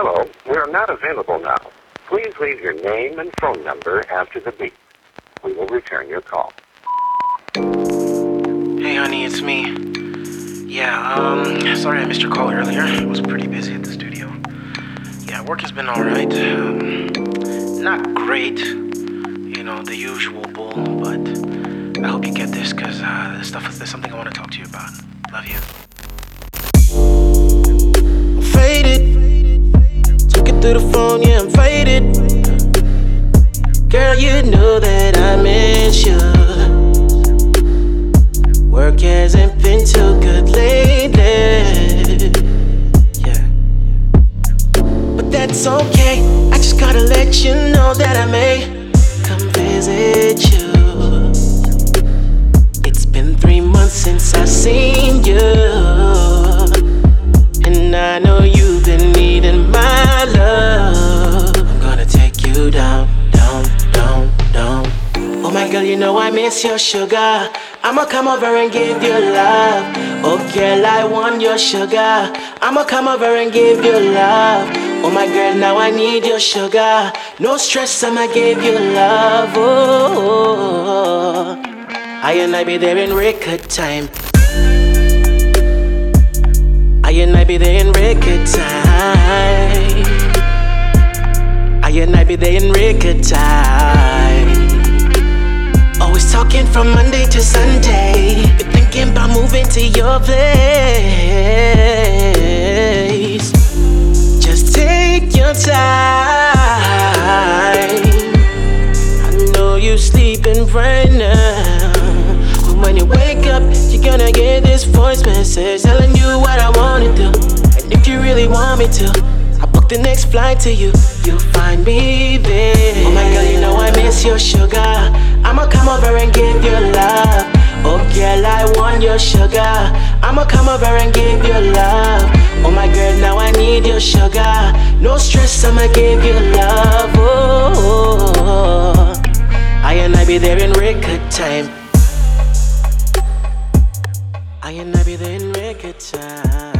Hello, we are not available now. Please leave your name and phone number after the beep. We will return your call. Hey, honey, it's me. Yeah, um, sorry I missed your call earlier. I was pretty busy at the studio. Yeah, work has been alright. Um, not great, you know, the usual bull, but I hope you get this because uh, this stuff is something I want to talk to you about. Love you. Faded. Girl, you know that I miss you. Work hasn't been too good lately. Yeah. But that's okay. I just gotta let you know that I may come visit you. It's been three months since I've seen you. Girl, you know I miss your sugar. I'ma come over and give you love. Oh girl, I want your sugar. I'ma come over and give you love. Oh my girl, now I need your sugar. No stress, I'ma give you love. Oh, I and I be there in record time. I and I be there in record time. I and I be there in record time. Talking from Monday to Sunday. Been thinking about moving to your place. Just take your time. I know you sleeping right now. But when you wake up, you're gonna get this voice message telling you what I wanna do. And if you really want me to, the next flight to you. You'll find me there. Oh my girl, you know I miss your sugar. I'ma come over and give you love. Oh girl, I want your sugar. I'ma come over and give you love. Oh my girl, now I need your sugar. No stress, I'ma give you love. Oh, I and I be there in record time. I and I be there in record time.